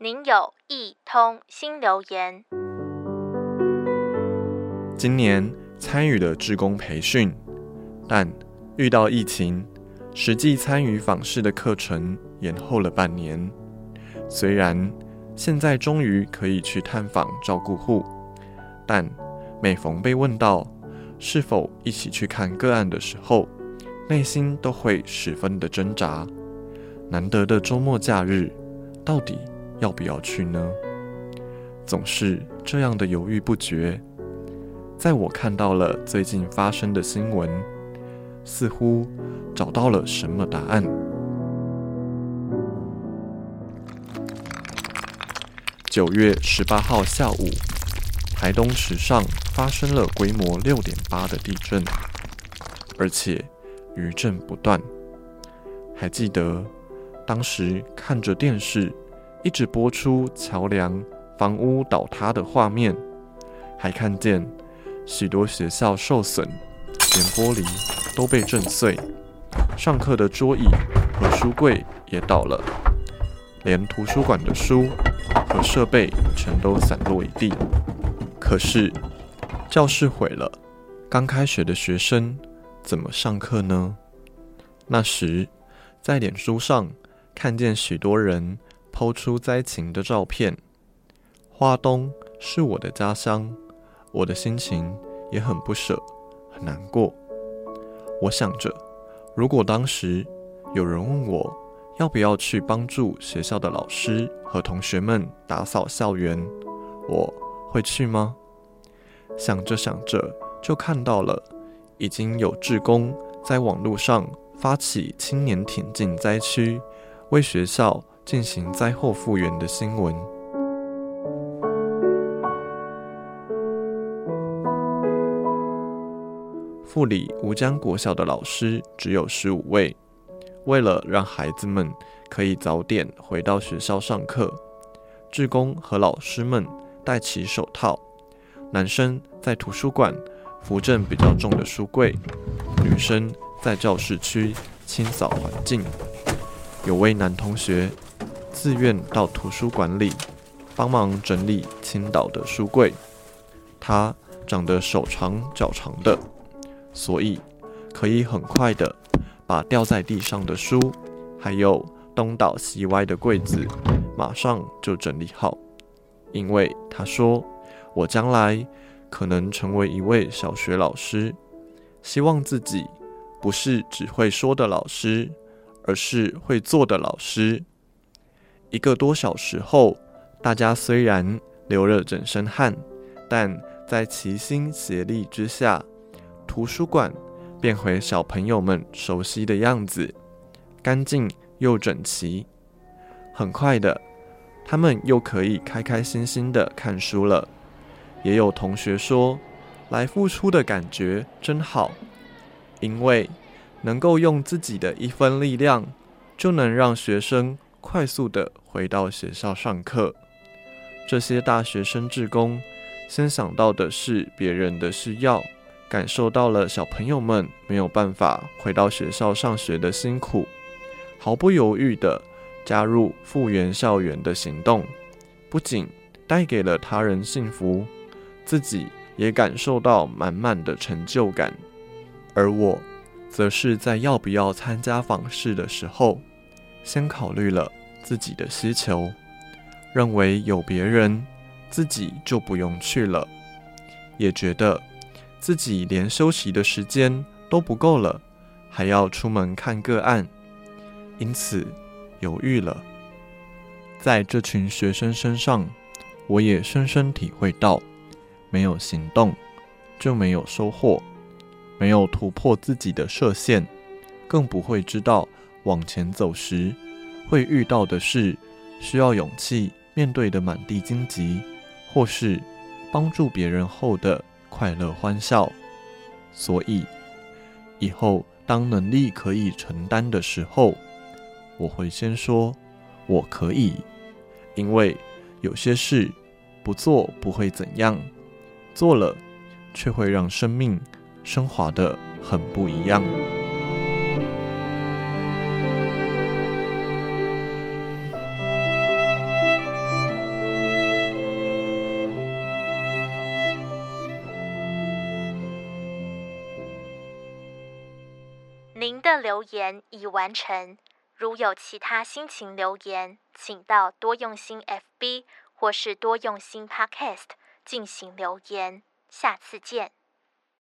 您有一通新留言。今年参与了志工培训，但遇到疫情，实际参与访视的课程延后了半年。虽然现在终于可以去探访照顾户，但每逢被问到是否一起去看个案的时候，内心都会十分的挣扎。难得的周末假日，到底要不要去呢？总是这样的犹豫不决。在我看到了最近发生的新闻，似乎找到了什么答案。九月十八号下午，台东池上发生了规模六点八的地震，而且余震不断。还记得当时看着电视，一直播出桥梁、房屋倒塌的画面，还看见许多学校受损，连玻璃都被震碎，上课的桌椅和书柜也倒了，连图书馆的书和设备全都散落一地。可是教室毁了，刚开学的学生怎么上课呢？那时在脸书上看见许多人 PO 出灾情的照片。花东是我的家乡，我的心情也很不舍，很难过。我想着，如果当时有人问我，要不要去帮助学校的老师和同学们打扫校园？我会去吗？想着想着，就看到了已经有志工在网络上发起青年挺进灾区，为学校进行灾后复原的新闻。富里吴江国小的老师只有十五位。为了让孩子们可以早点回到学校上课，志工和老师们戴起手套，男生在图书馆扶正比较重的书柜，女生在教室区清扫环境。有位男同学自愿到图书馆里帮忙整理青岛的书柜，他长得手长脚长的，所以可以很快的。把掉在地上的书，还有东倒西歪的柜子，马上就整理好。因为他说，我将来可能成为一位小学老师，希望自己不是只会说的老师，而是会做的老师。一个多小时后，大家虽然流了整身汗，但在齐心协力之下，图书馆。变回小朋友们熟悉的样子，干净又整齐。很快的，他们又可以开开心心的看书了。也有同学说，来付出的感觉真好，因为能够用自己的一分力量，就能让学生快速的回到学校上课。这些大学生志工，先想到的是别人的需要。感受到了小朋友们没有办法回到学校上学的辛苦，毫不犹豫地加入复原校园的行动，不仅带给了他人幸福，自己也感受到满满的成就感。而我，则是在要不要参加访视的时候，先考虑了自己的需求，认为有别人，自己就不用去了，也觉得。自己连休息的时间都不够了，还要出门看个案，因此犹豫了。在这群学生身上，我也深深体会到，没有行动就没有收获，没有突破自己的设限，更不会知道往前走时会遇到的是需要勇气面对的满地荆棘，或是帮助别人后的。快乐欢笑，所以以后当能力可以承担的时候，我会先说我可以，因为有些事不做不会怎样，做了却会让生命升华得很不一样。您的留言已完成。如有其他心情留言，请到多用心 FB 或是多用心 Podcast 进行留言。下次见。